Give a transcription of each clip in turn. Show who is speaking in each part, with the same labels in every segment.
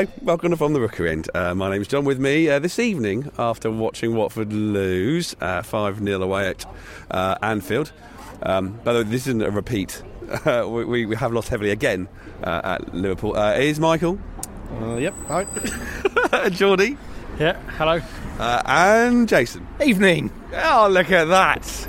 Speaker 1: Hello, welcome to From the Rookery End. Uh, my name's John. With me uh, this evening, after watching Watford lose uh, 5 0 away at uh, Anfield. Um, by the way, this isn't a repeat. Uh, we, we have lost heavily again uh, at Liverpool. Uh, is Michael,
Speaker 2: Uh, yep. Hi.
Speaker 1: Geordie,
Speaker 3: Yeah, hello.
Speaker 1: uh, and Jason.
Speaker 3: Evening.
Speaker 1: Oh, look at that!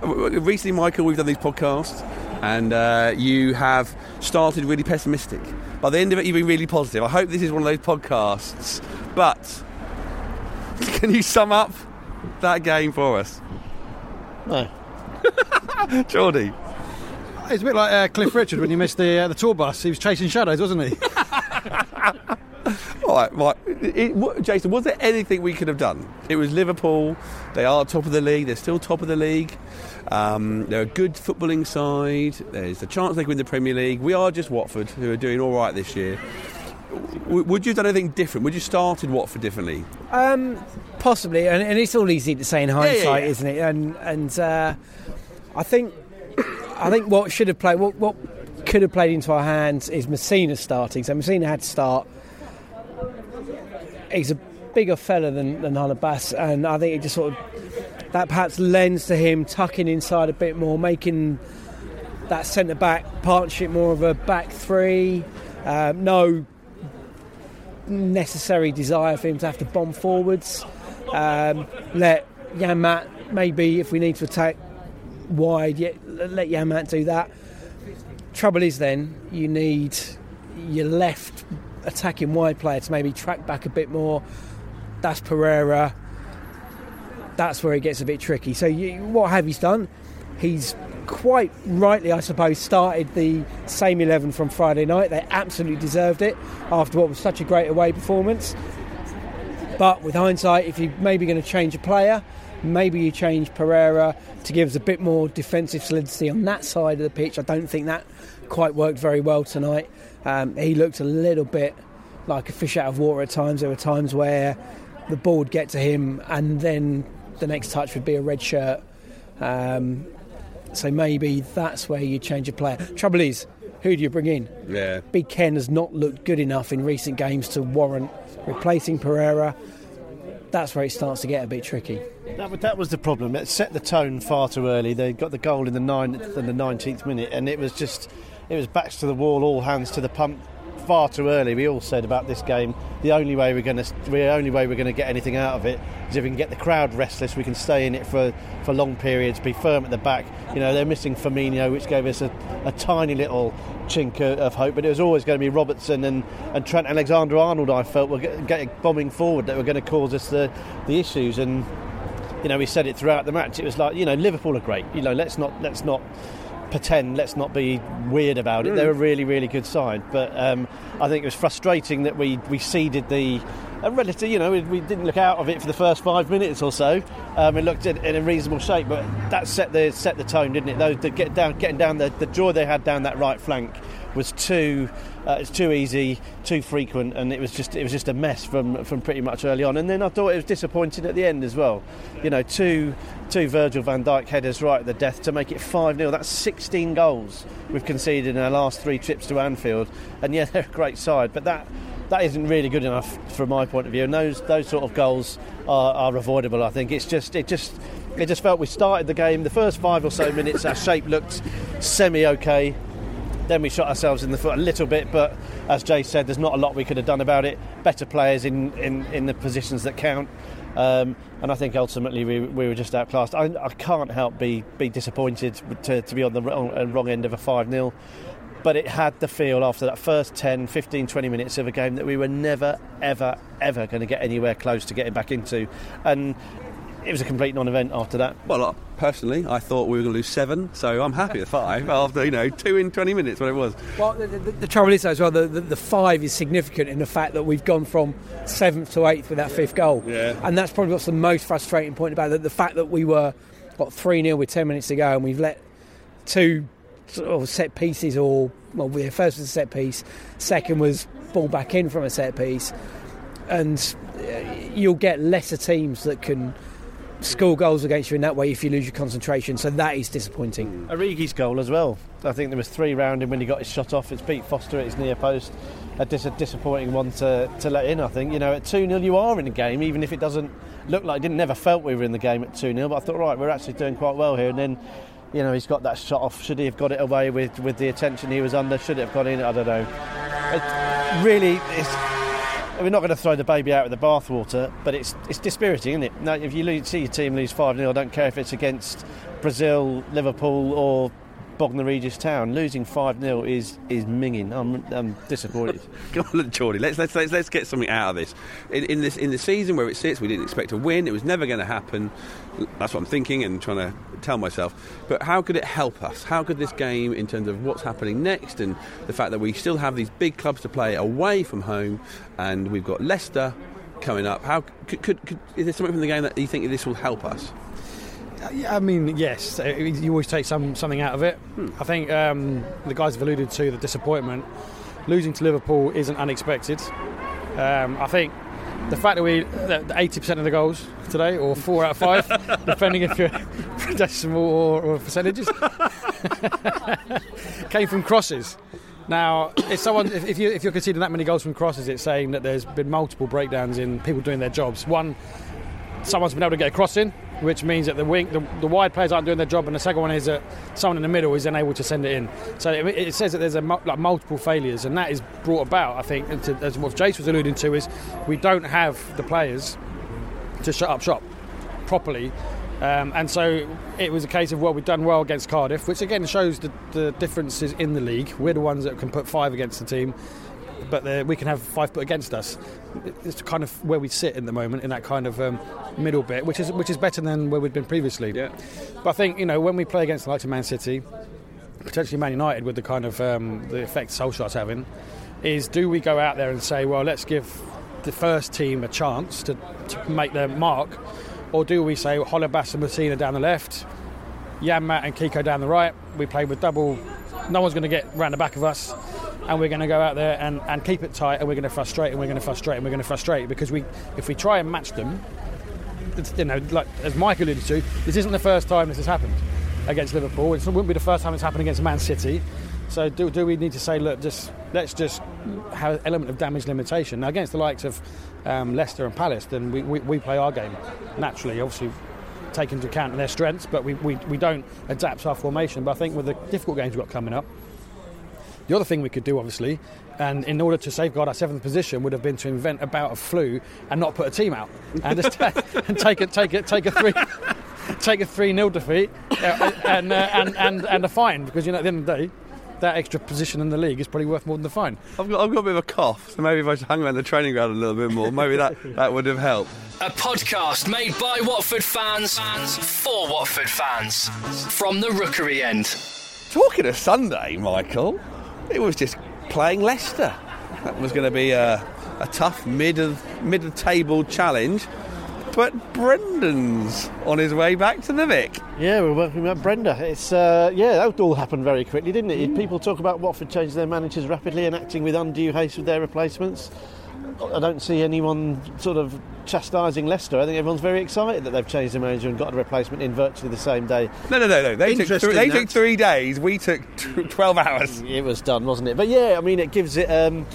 Speaker 1: Recently, Michael, we've done these podcasts, and uh, you have started really pessimistic. By the end of it, you've been really positive. I hope this is one of those podcasts. But can you sum up that game for us,
Speaker 2: No.
Speaker 1: Geordie?
Speaker 2: It's a bit like uh, Cliff Richard when he missed the uh, the tour bus. He was chasing shadows, wasn't he?
Speaker 1: Right, right. It, what, Jason, was there anything we could have done? It was Liverpool. They are top of the league. They're still top of the league. Um, they're a good footballing side. There's a chance they could win the Premier League. We are just Watford, who are doing all right this year. W- would you have done anything different? Would you have started Watford differently?
Speaker 3: Um, possibly, and, and it's all easy to say in hindsight,
Speaker 1: yeah.
Speaker 3: isn't it? And and uh, I think I think what should have played, what what could have played into our hands is Masina starting. So Masina had to start. He's a bigger fella than than Bass, and I think it just sort of that perhaps lends to him tucking inside a bit more, making that centre back partnership more of a back three. Um, no necessary desire for him to have to bomb forwards. Um, let Janmaat maybe if we need to attack wide, yeah, let Janmaat do that. Trouble is then you need your left attacking wide player to maybe track back a bit more. That's Pereyra. That's where it gets a bit tricky. So you, what have he's done? He's quite rightly, I suppose, started the same 11 from Friday night. They absolutely deserved it after what was such a great away performance. But with hindsight, if you're maybe going to change a player, maybe you change Pereyra to give us a bit more defensive solidity on that side of the pitch. I don't think that quite worked very well tonight. Um, he looked a little bit like a fish out of water at times. There were times where the ball would get to him and then the next touch would be a red shirt. Um, so maybe that's where you change a player. Trouble is, who do you bring in?
Speaker 1: Yeah.
Speaker 3: Big Ken has not looked good enough in recent games to warrant replacing Pereyra. That's where it starts to get a bit tricky.
Speaker 2: That, was- that was the problem. It set the tone far too early. They got the goal in the ninth and the nineteenth minute, and it was just it was backs to the wall, all hands to the pump. Far too early. We all said about this game. The only way we're going to, the only way we're going to get anything out of it is if we can get the crowd restless. We can stay in it for, for long periods. Be firm at the back. You know they're missing Firmino, which gave us a, a tiny little chink of, hope. But it was always going to be Robertson and, and Trent Alexander-Arnold. I felt were get- getting bombing forward that were going to cause us the the issues and you know, we said it throughout the match. It was like, you know, Liverpool are great. You know, let's not let's not pretend. Let's not be weird about it. They're a really really good side. But um, I think it was frustrating that we we ceded the. A relative, you know, we, we didn't look out of it for the first five minutes or so. Um, it looked in, in a reasonable shape, but that set the set the tone, didn't it? Those the get down, getting down the, the joy they had down that right flank was too uh, it's too easy, too frequent, and it was just it was just a mess from from pretty much early on. And then I thought it was disappointing at the end as well. You know, two two Virgil van Dijk headers right at the death to make it five 0 That's 16 goals we've conceded in our last three trips to Anfield, and yeah, they're a great side, but that. That isn't really good enough from my point of view, and those those sort of goals are, are avoidable. I think it's just it just it just felt we started the game the first five or so minutes. Our shape looked semi okay, then we shot ourselves in the foot a little bit, but as Jay said, there's not a lot we could have done about it. Better players in, in, in the positions that count. Um, and I think ultimately we, we were just outclassed. I, I can't help be, be disappointed to, to be on the wrong, uh, wrong end of a 5 0. But it had the feel after that first 10, 15, 20 minutes of a game that we were never, ever, ever going to get anywhere close to getting back into. And it was a complete non event after that.
Speaker 1: Well, uh, personally, I thought we were going to lose seven, so I'm happy with five after, you know, two in 20 minutes, what it was.
Speaker 3: Well, the, the, the trouble is, though, as well, the, the, the five is significant in the fact that we've gone from seventh to eighth with that fifth goal.
Speaker 1: Yeah.
Speaker 3: And that's probably what's the most frustrating point about it. The fact that we were, what, 3 0 with 10 minutes to go and we've let two sort of set pieces or, well, the first was a set piece, second was ball back in from a set piece. And uh, you'll get lesser teams that can score goals against you in that way if you lose your concentration. So that is disappointing. Mm.
Speaker 2: Origi's goal as well. I think there was three round him when he got his shot off. It's Pete Foster at his near post. A, dis- a disappointing one to, to let in, I think. You know, at 2 0, you are in the game, even if it doesn't look like, didn't never felt we were in the game at 2 0. But I thought, right, we're actually doing quite well here. And then, you know, he's got that shot off. Should he have got it away with, with the attention he was under? Should it have gone in? I don't know. It really, it's, we're not going to throw the baby out with the bathwater, but it's it's dispiriting, isn't it? Now, if you lose, see your team lose 5 0, I don't care if it's against Brazil, Liverpool, or Bognor Regis Town. Losing 5 0 is, is minging. I'm, I'm disappointed.
Speaker 1: Come on, Geordie. Let's, let's let's let's get something out of this. In, in this in the season where it sits, we didn't expect to win. It was never going to happen. That's what I'm thinking and trying to tell myself. But how could it help us? How could this game, in terms of what's happening next, and the fact that we still have these big clubs to play away from home, and we've got Leicester coming up. How could, could, could is there something from the game that you think this will help us?
Speaker 4: I mean, yes, you always take some something out of it.
Speaker 1: Hmm.
Speaker 4: I think um, the guys have alluded to the disappointment. Losing to Liverpool isn't unexpected. Um, I think the fact that we that 80% of the goals today, or four out of five, depending if you're decimal or, or percentages, came from crosses. Now, if someone, if, if, you, if you're conceding that many goals from crosses, it's saying that there's been multiple breakdowns in people doing their jobs. One, someone's been able to get a cross in, which means that the wing, the, the wide players aren't doing their job, and the second one is that someone in the middle is then able to send it in. So it, it says that there's a, like multiple failures, and that is brought about, I think, as what Jace was alluding to, is we don't have the players to shut up shop properly. Um, and so it was a case of well, we've done well against Cardiff, which again shows the, the differences in the league. We're the ones that can put five against the team, but we can have five put against us. It's kind of where we sit in the moment in that kind of um, middle bit, which is which is better than where we'd been previously.
Speaker 1: Yeah.
Speaker 4: But I think you know when we play against the likes of Man City, potentially Man United with the kind of um, the effect Solskjaer's having, is do we go out there and say, well, let's give the first team a chance to, to make their mark, or do we say Holebas and Masina down the left, Janmaat and Kiko down the right? We play with double. No one's going to get round the back of us, and we're going to go out there and, and keep it tight, and we're going to frustrate, and we're going to frustrate, and we're going to frustrate because we, if we try and match them, you know, like as Mike alluded to, this isn't the first time this has happened against Liverpool. It wouldn't be the first time it's happened against Man City. So do, do we need to say, look, just let's just have an element of damage limitation now against the likes of um, Leicester and Palace? Then we, we, we play our game naturally, obviously take into account their strengths, but we, we, we don't adapt our formation. But I think with the difficult games we've got coming up, the other thing we could do, obviously, and in order to safeguard our seventh position, would have been to invent a bout of flu and not put a team out and just and take it, take it, take a three, take a three 0 defeat uh, and, uh, and and and a fine because you know at the end of the day. That extra position in the league is probably worth more than the fine.
Speaker 1: I've got, I've got a bit of a cough, so maybe if I just hung around the training ground a little bit more, maybe that, that would have helped.
Speaker 5: A podcast made by Watford fans for Watford fans. From the Rookery end.
Speaker 1: Talking of Sunday, Michael, it was just playing Leicester. That was going to be a, a tough mid of mid of table challenge. But Brendan's on his way back to the Vic.
Speaker 2: Yeah, we're working with Brenda. It's uh, yeah, that all happened very quickly, didn't it? People talk about Watford changing their managers rapidly and acting with undue haste with their replacements. I don't see anyone sort of chastising Leicester. I think everyone's very excited that they've changed the manager and got a replacement in virtually the same day.
Speaker 1: No, no, no, no. They, took, they took three days. We took t- 12 hours.
Speaker 2: It was done, wasn't it? But yeah, I mean, it gives it. Um,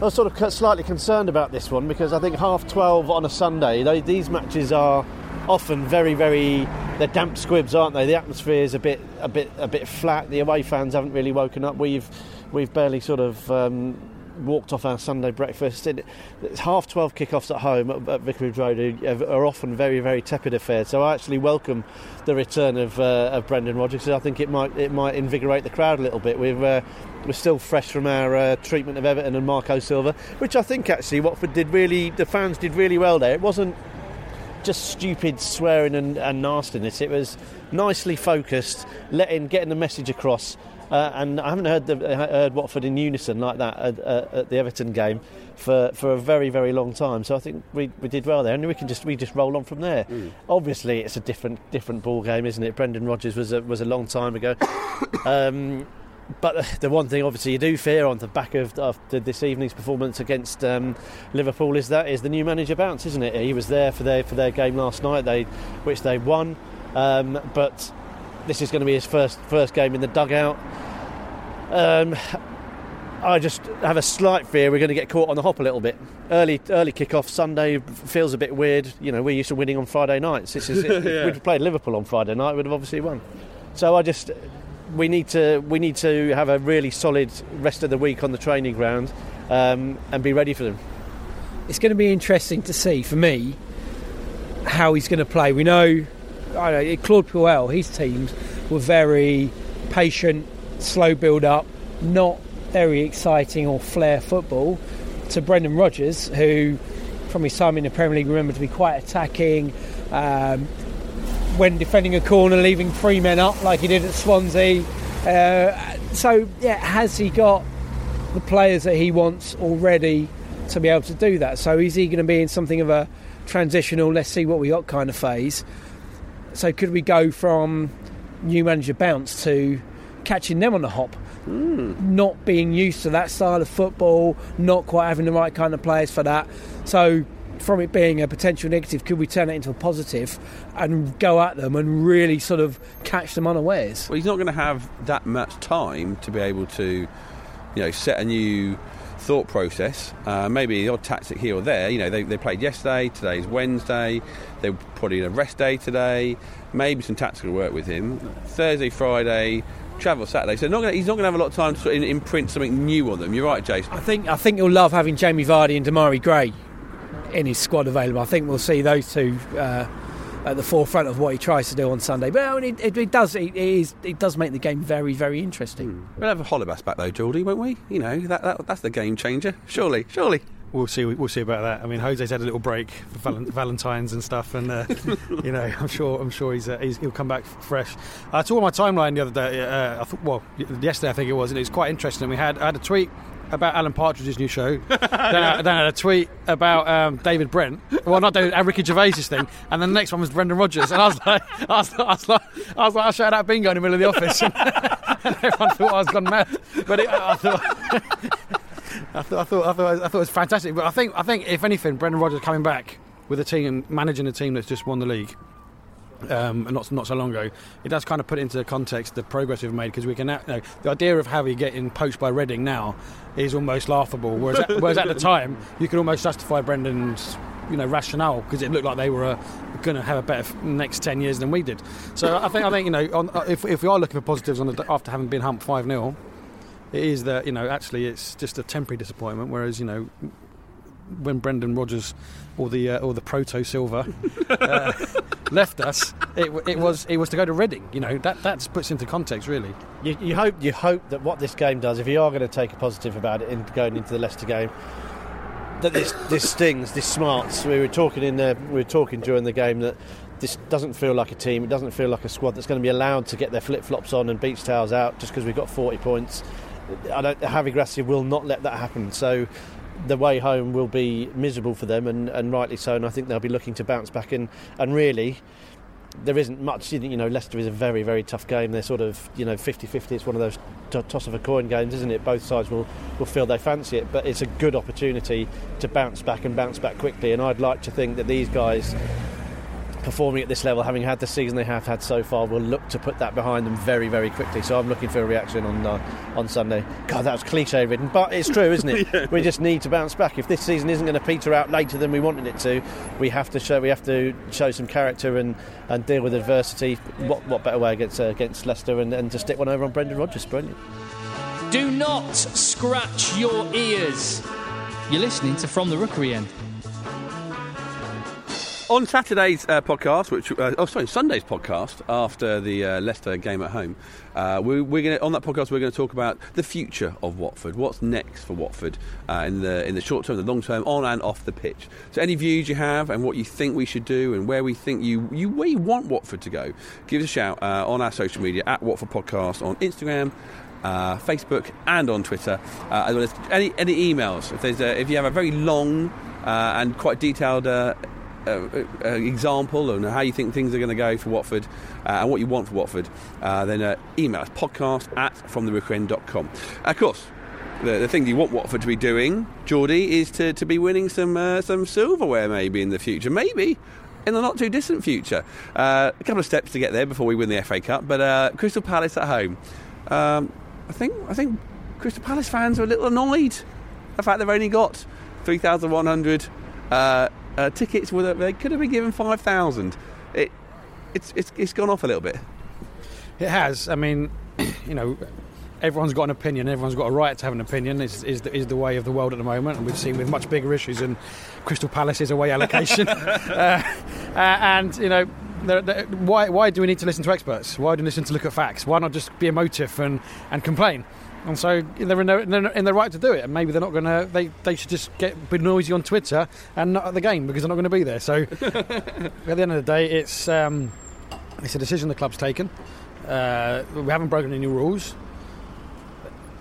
Speaker 2: I was sort of slightly concerned about this one because I think half twelve on a Sunday. They, these matches are often very, very. They're damp squibs, aren't they? The atmosphere is a bit, a bit, a bit flat. The away fans haven't really woken up. We've, we've barely sort of. Um, Walked off our Sunday breakfast. It, it's half twelve kickoffs at home at, at Vicarage Road are, are often very, very tepid affairs. So I actually welcome the return of, uh, of Brendan Rodgers. I think it might it might invigorate the crowd a little bit. We've uh, we're still fresh from our uh, treatment of Everton and Marco Silva, which I think actually Watford did really. The fans did really well there. It wasn't just stupid swearing and, and nastiness. It was nicely focused, letting getting the message across. Uh, and I haven't heard the, heard Watford in unison like that at, uh, at the Everton game for, for a very very long time. So I think we, we did well there, and we can just we just roll on from there. Obviously, it's a different different ball game, isn't it? Brendan Rodgers was a, was a long time ago. um, but the one thing, obviously, you do fear on the back of, of this evening's performance against um, Liverpool is that is the new manager bounce, isn't it? He was there for their for their game last night, they which they won, um, but this is going to be his first first game in the dugout. Um, I just have a slight fear we're going to get caught on the hop a little bit. Early early kick-off Sunday feels a bit weird. You know, we're used to winning on Friday nights. This is, yeah. We'd played Liverpool on Friday night, we'd have obviously won. So I just we need to we need to have a really solid rest of the week on the training ground um, and be ready for them.
Speaker 3: It's going to be interesting to see for me how he's going to play. We know, I know Claude Puel, his teams were very patient, slow build up, not very exciting or flair football. To Brendan Rodgers, who from his time in the Premier League remember to be quite attacking. Um, when defending a corner, leaving three men up like he did at Swansea. Uh, so, yeah, has he got the players that he wants already to be able to do that? So, is he going to be in something of a transitional, let's see what we got kind of phase? So, could we go from new manager bounce to catching them on the hop? Mm. Not being used to that style of football, not quite having the right kind of players for that. So, from it being a potential negative, could we turn it into a positive and go at them and really sort of catch them unawares?
Speaker 1: Well, he's not going to have that much time to be able to, you know, set a new thought process. Uh, maybe the odd tactic here or there. You know, they, they played yesterday. Today's Wednesday. They probably in a rest day today. Maybe some tactical work with him. Thursday, Friday. Travel Saturday, so not gonna, he's not going to have a lot of time to imprint something new on them. You're right, Jason.
Speaker 3: I think I think he'll love having Jamie Vardy and Demarai Gray in his squad available. I think we'll see those two uh, at the forefront of what he tries to do on Sunday. But I mean, it, it, does it, is, it does make the game very very interesting. Mm.
Speaker 1: We'll have a Holebas back though, Geordie, won't we? You know that, that that's the game changer. Surely, surely.
Speaker 4: We'll see. We'll see about that. I mean, Jose's had a little break for Valentine's and stuff, and uh, you know, I'm sure. I'm sure he's, uh, he's he'll come back fresh. I saw my timeline the other day. Uh, I thought, well, yesterday I think it was, and it was quite interesting. We had I had a tweet about Alan Partridge's new show. then, I, then, I, had a tweet about um, David Brent. Well, not David, uh, Ricky Gervais's thing. And then the next one was Brendan Rodgers. And I was like, I was, I was like, I was like, I shouted out bingo in the middle of the office. and everyone thought I was gone mad. But it, I, thought. I thought, I thought, I thought, I thought it was fantastic. But I think, I think, if anything, Brendan Rodgers coming back with a team, and managing a team that's just won the league, um, not not so long ago, it does kind of put into context the progress we've made because we can. You know, the idea of Harry getting poached by Reading now is almost laughable, whereas at, whereas at the time you could almost justify Brendan's you know rationale because it looked like they were uh, going to have a better next ten years than we did. So I think I think you know on, uh, if if we are looking for positives on the, after having been humped five 0 it is that you know actually it's just a temporary disappointment. Whereas you know when Brendan Rodgers or the uh, or the proto Silva uh, left us, it, it, was it was to go to Reading. You know that that puts into context really.
Speaker 2: You, you, hope you hope that what this game does, if you are going to take a positive about it in going into the Leicester game, that this this stings, this smarts. We were talking in the, we were talking during the game that this doesn't feel like a team. It doesn't feel like a squad that's going to be allowed to get their flip flops on and beach towels out just because we've got 40 points. I don't, uh, Javi Gracia will not let that happen. So the way home will be miserable for them, and, and rightly so. And I think they'll be looking to bounce back. And, and really, there isn't much. You know, Leicester is a very, very tough game. They're sort of, you know, 50 50. It's one of those t- toss of a coin games, isn't it? Both sides will, will feel they fancy it, but it's a good opportunity to bounce back and bounce back quickly. And I'd like to think that these guys performing at this level, having had the season they have had so far, will look to put that behind them very, very quickly. So I'm looking for a reaction on uh, on Sunday. God, that was cliche ridden, but it's true, isn't it? yeah. We just need to bounce back. If this season isn't going to peter out later than we wanted it to, we have to show we have to show some character and, and deal with adversity. What what better way against uh, against Leicester and, and to stick one over on Brendan Rodgers? Brilliant.
Speaker 5: Do not scratch your ears. You're listening to From the Rookery End.
Speaker 1: On Saturday's uh, podcast, which uh, oh sorry, Sunday's podcast after the uh, Leicester game at home, uh, we, are going on that podcast we're going to talk about the future of Watford. What's next for Watford uh, in the in the short term, the long term, on and off the pitch. So any views you have and what you think we should do and where we think you you where you want Watford to go, give us a shout uh, on our social media at Watford Podcast on Instagram. Facebook and on Twitter, as well as any any emails. If there's a, if you have a very long and quite detailed uh, example on how you think things are going to go for Watford uh, and what you want for Watford, uh, then uh, email us podcast at fromtherookeryend.com. Of course, the, the thing you want Watford to be doing, Geordie, is to, to be winning some uh, some silverware maybe in the future. Maybe in the not too distant future. Uh, a couple of steps to get there before we win the FA Cup, but uh, Crystal Palace at home. Um, I think I think Crystal Palace fans are a little annoyed the fact they've only got 3,100 uh, uh, tickets. With they could have been given 5,000. It, it's, it's, it's gone off a little bit.
Speaker 4: It has. I mean, you know, everyone's got an opinion. Everyone's got a right to have an opinion. Is is the, is the way of the world at the moment, and we've seen with much bigger issues than Crystal Palace's away allocation. uh, uh, and you know, they're, they're, why why do we need to listen to experts? Why do we listen to look at facts? Why not just be emotive and and complain? And so they're in, their, in their right to do it. And maybe they're not going to. They, they should just get be noisy on Twitter and not at the game because they're not going to be there. So at the end of the day, it's um, it's a decision the club's taken. Uh, we haven't broken any rules.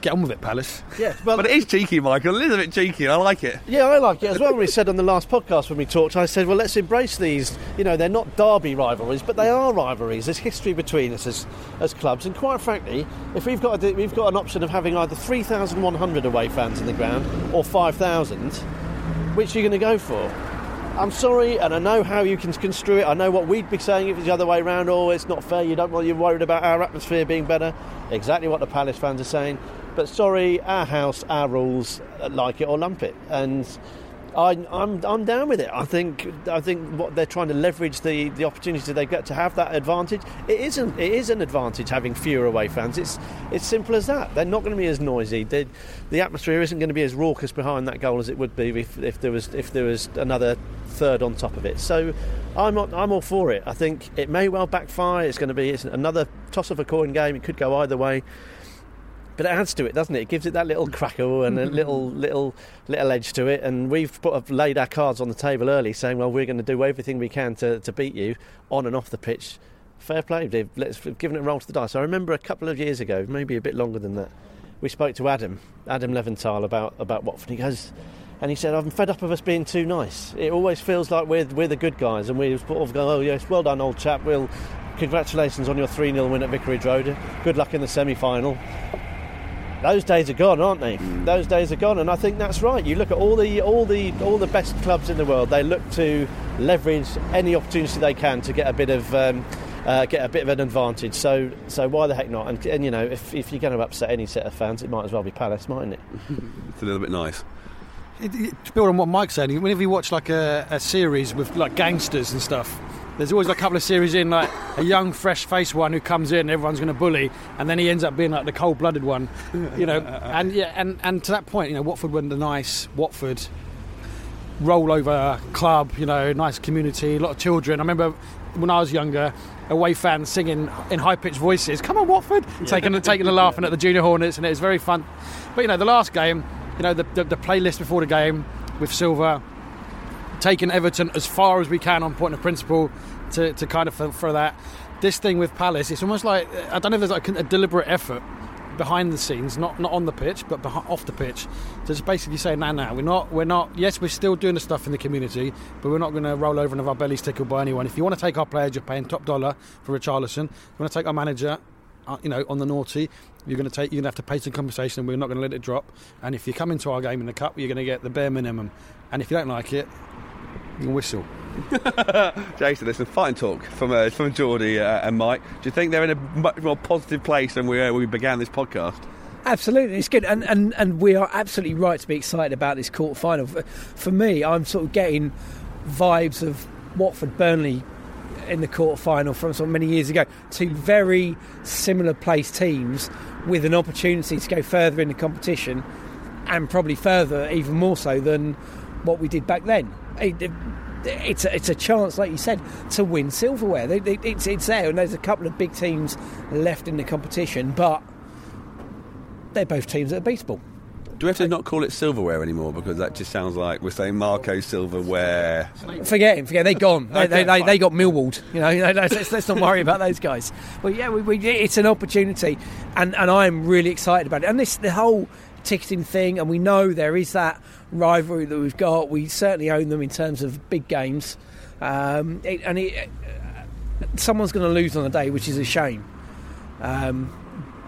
Speaker 4: Get on with it, Palace.
Speaker 2: Yeah, well,
Speaker 1: But it is cheeky, Michael. A little bit cheeky. I like it.
Speaker 2: Yeah, I like it as well. We said on the last podcast when we talked, I said, well, let's embrace these. You know, they're not derby rivalries, but they are rivalries. There's history between us as, as clubs, and quite frankly, if we've got a, we've got an option of having either 3,100 away fans in the ground or 5,000, which are you going to go for? I'm sorry, and I know how you can construe it. I know what we'd be saying if it's the other way around. Oh, it's not fair. You don't want you're worried about our atmosphere being better. Exactly what the Palace fans are saying. But sorry, our house, our rules, uh, like it or lump it, and I, I'm I'm down with it. I think I think what they're trying to leverage the, the opportunity they get to have that advantage. It isn't it is an advantage having fewer away fans. It's it's simple as that. They're not going to be as noisy. The atmosphere isn't going to be as raucous behind that goal as it would be if, if there was if there was another third on top of it. So I'm not, I'm all for it. I think it may well backfire. It's going to be it's another toss of a coin game. It could go either way. But it adds to it, doesn't it? It gives it that little crackle and a little, little, little edge to it. And we've put, laid our cards on the table early, saying, "Well, we're going to do everything we can to, to beat you on and off the pitch." Fair play, they've, let's, they've given it a roll to the dice. I remember a couple of years ago, maybe a bit longer than that, we spoke to Adam, Adam Leventhal, about about Watford. He goes, and he said, "I'm fed up of us being too nice. It always feels like we're we're the good guys, and we sort of go, oh yes, well done, old chap. We'll." Congratulations on your 3 0 win at Vicarage Road. Good luck in the semi final those days are gone, aren't they?
Speaker 1: Mm.
Speaker 2: Those days are gone, and I think that's right. You look at all the all the all the best clubs in the world; they look to leverage any opportunity they can to get a bit of. Um, uh, get a bit of an advantage, so so why the heck not? And, and you know, if, if you're going to upset any set of fans, it might as well be Palace, mightn't it?
Speaker 1: It's a little bit nice.
Speaker 4: It, it, to build on what Mike said, whenever you watch like a, a series with like gangsters and stuff, there's always a couple of series in like a young, fresh-faced one who comes in, everyone's going to bully, and then he ends up being like the cold-blooded one, you know. And yeah, and, and to that point, you know, Watford were the nice Watford rollover club, you know, nice community, a lot of children. I remember when I was younger, away fans singing in high-pitched voices, "Come on, Watford!" taking taking a laughing at the junior Hornets, and it was very fun. But you know, the last game, you know, the, the, the playlist before the game with Silva, taking Everton as far as we can on point of principle to, to kind of for, for that. This thing with Palace, it's almost like I don't know if there's like a deliberate effort behind the scenes, not not on the pitch, but behind, off the pitch, to just basically say, "No, no, we're not, we're not. Yes, we're still doing the stuff in the community, but we're not going to roll over and have our bellies tickled by anyone. If you want to take our players, you're paying top dollar for Richarlison. If you want to take our manager, uh, you know, on the naughty, you're going to take, you're going to have to pay some compensation, and we're not going to let it drop. And if you come into our game in the cup, you're going to get the bare minimum. And if you don't like it, you can whistle."
Speaker 1: Jason, there's some fine talk from uh, from Geordie uh, and Mike. Do you think they're in a much more positive place than we, uh, we began this podcast?
Speaker 3: Absolutely, it's good, and, and and we are absolutely right to be excited about this quarter final. For, for me, I'm sort of getting vibes of Watford Burnley in the quarter final from so many years ago. Two very similar placed teams with an opportunity to go further in the competition, and probably further, even more so than what we did back then. It, it, it's a, it's a chance, like you said, to win silverware. They, they, it's it's there, and there's a couple of big teams left in the competition, but they're both teams that are beatable.
Speaker 1: Do we have to not call it silverware anymore because that just sounds like we're saying Marco silverware?
Speaker 3: Forget him, forget. They're gone. They,
Speaker 1: Okay,
Speaker 3: they, they, they got millwalled. You know, let's, let's not worry about those guys. But yeah, we, we, it's an opportunity, and, and I'm really excited about it. And this the whole ticketing thing, and we know there is that rivalry that we've got. We certainly own them in terms of big games. Um, it, and it, someone's going to lose on the day, which is a shame. Um,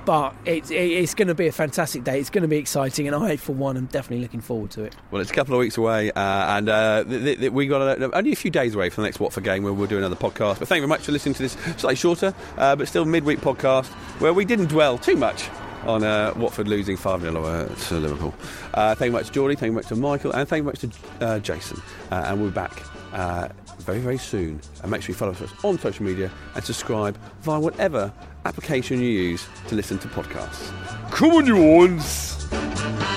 Speaker 3: but it, it, it's going to be a fantastic day. It's going to be exciting, and I, for one, am definitely looking forward to it.
Speaker 1: Well, it's a couple of weeks away, uh, and uh, th- th- we got a, only a few days away from the next Watford game where we'll do another podcast. But thank you very much for listening to this slightly shorter, uh, but still midweek podcast where we didn't dwell too much on uh, Watford losing 5 0 uh, to Liverpool. Uh, thank you much Geordie, thank you much to Michael, and thank you much to uh, Jason. Uh, and we'll be back very, very soon. And make sure you follow us on social media and subscribe via whatever application you use to listen to podcasts. Come on, you ones!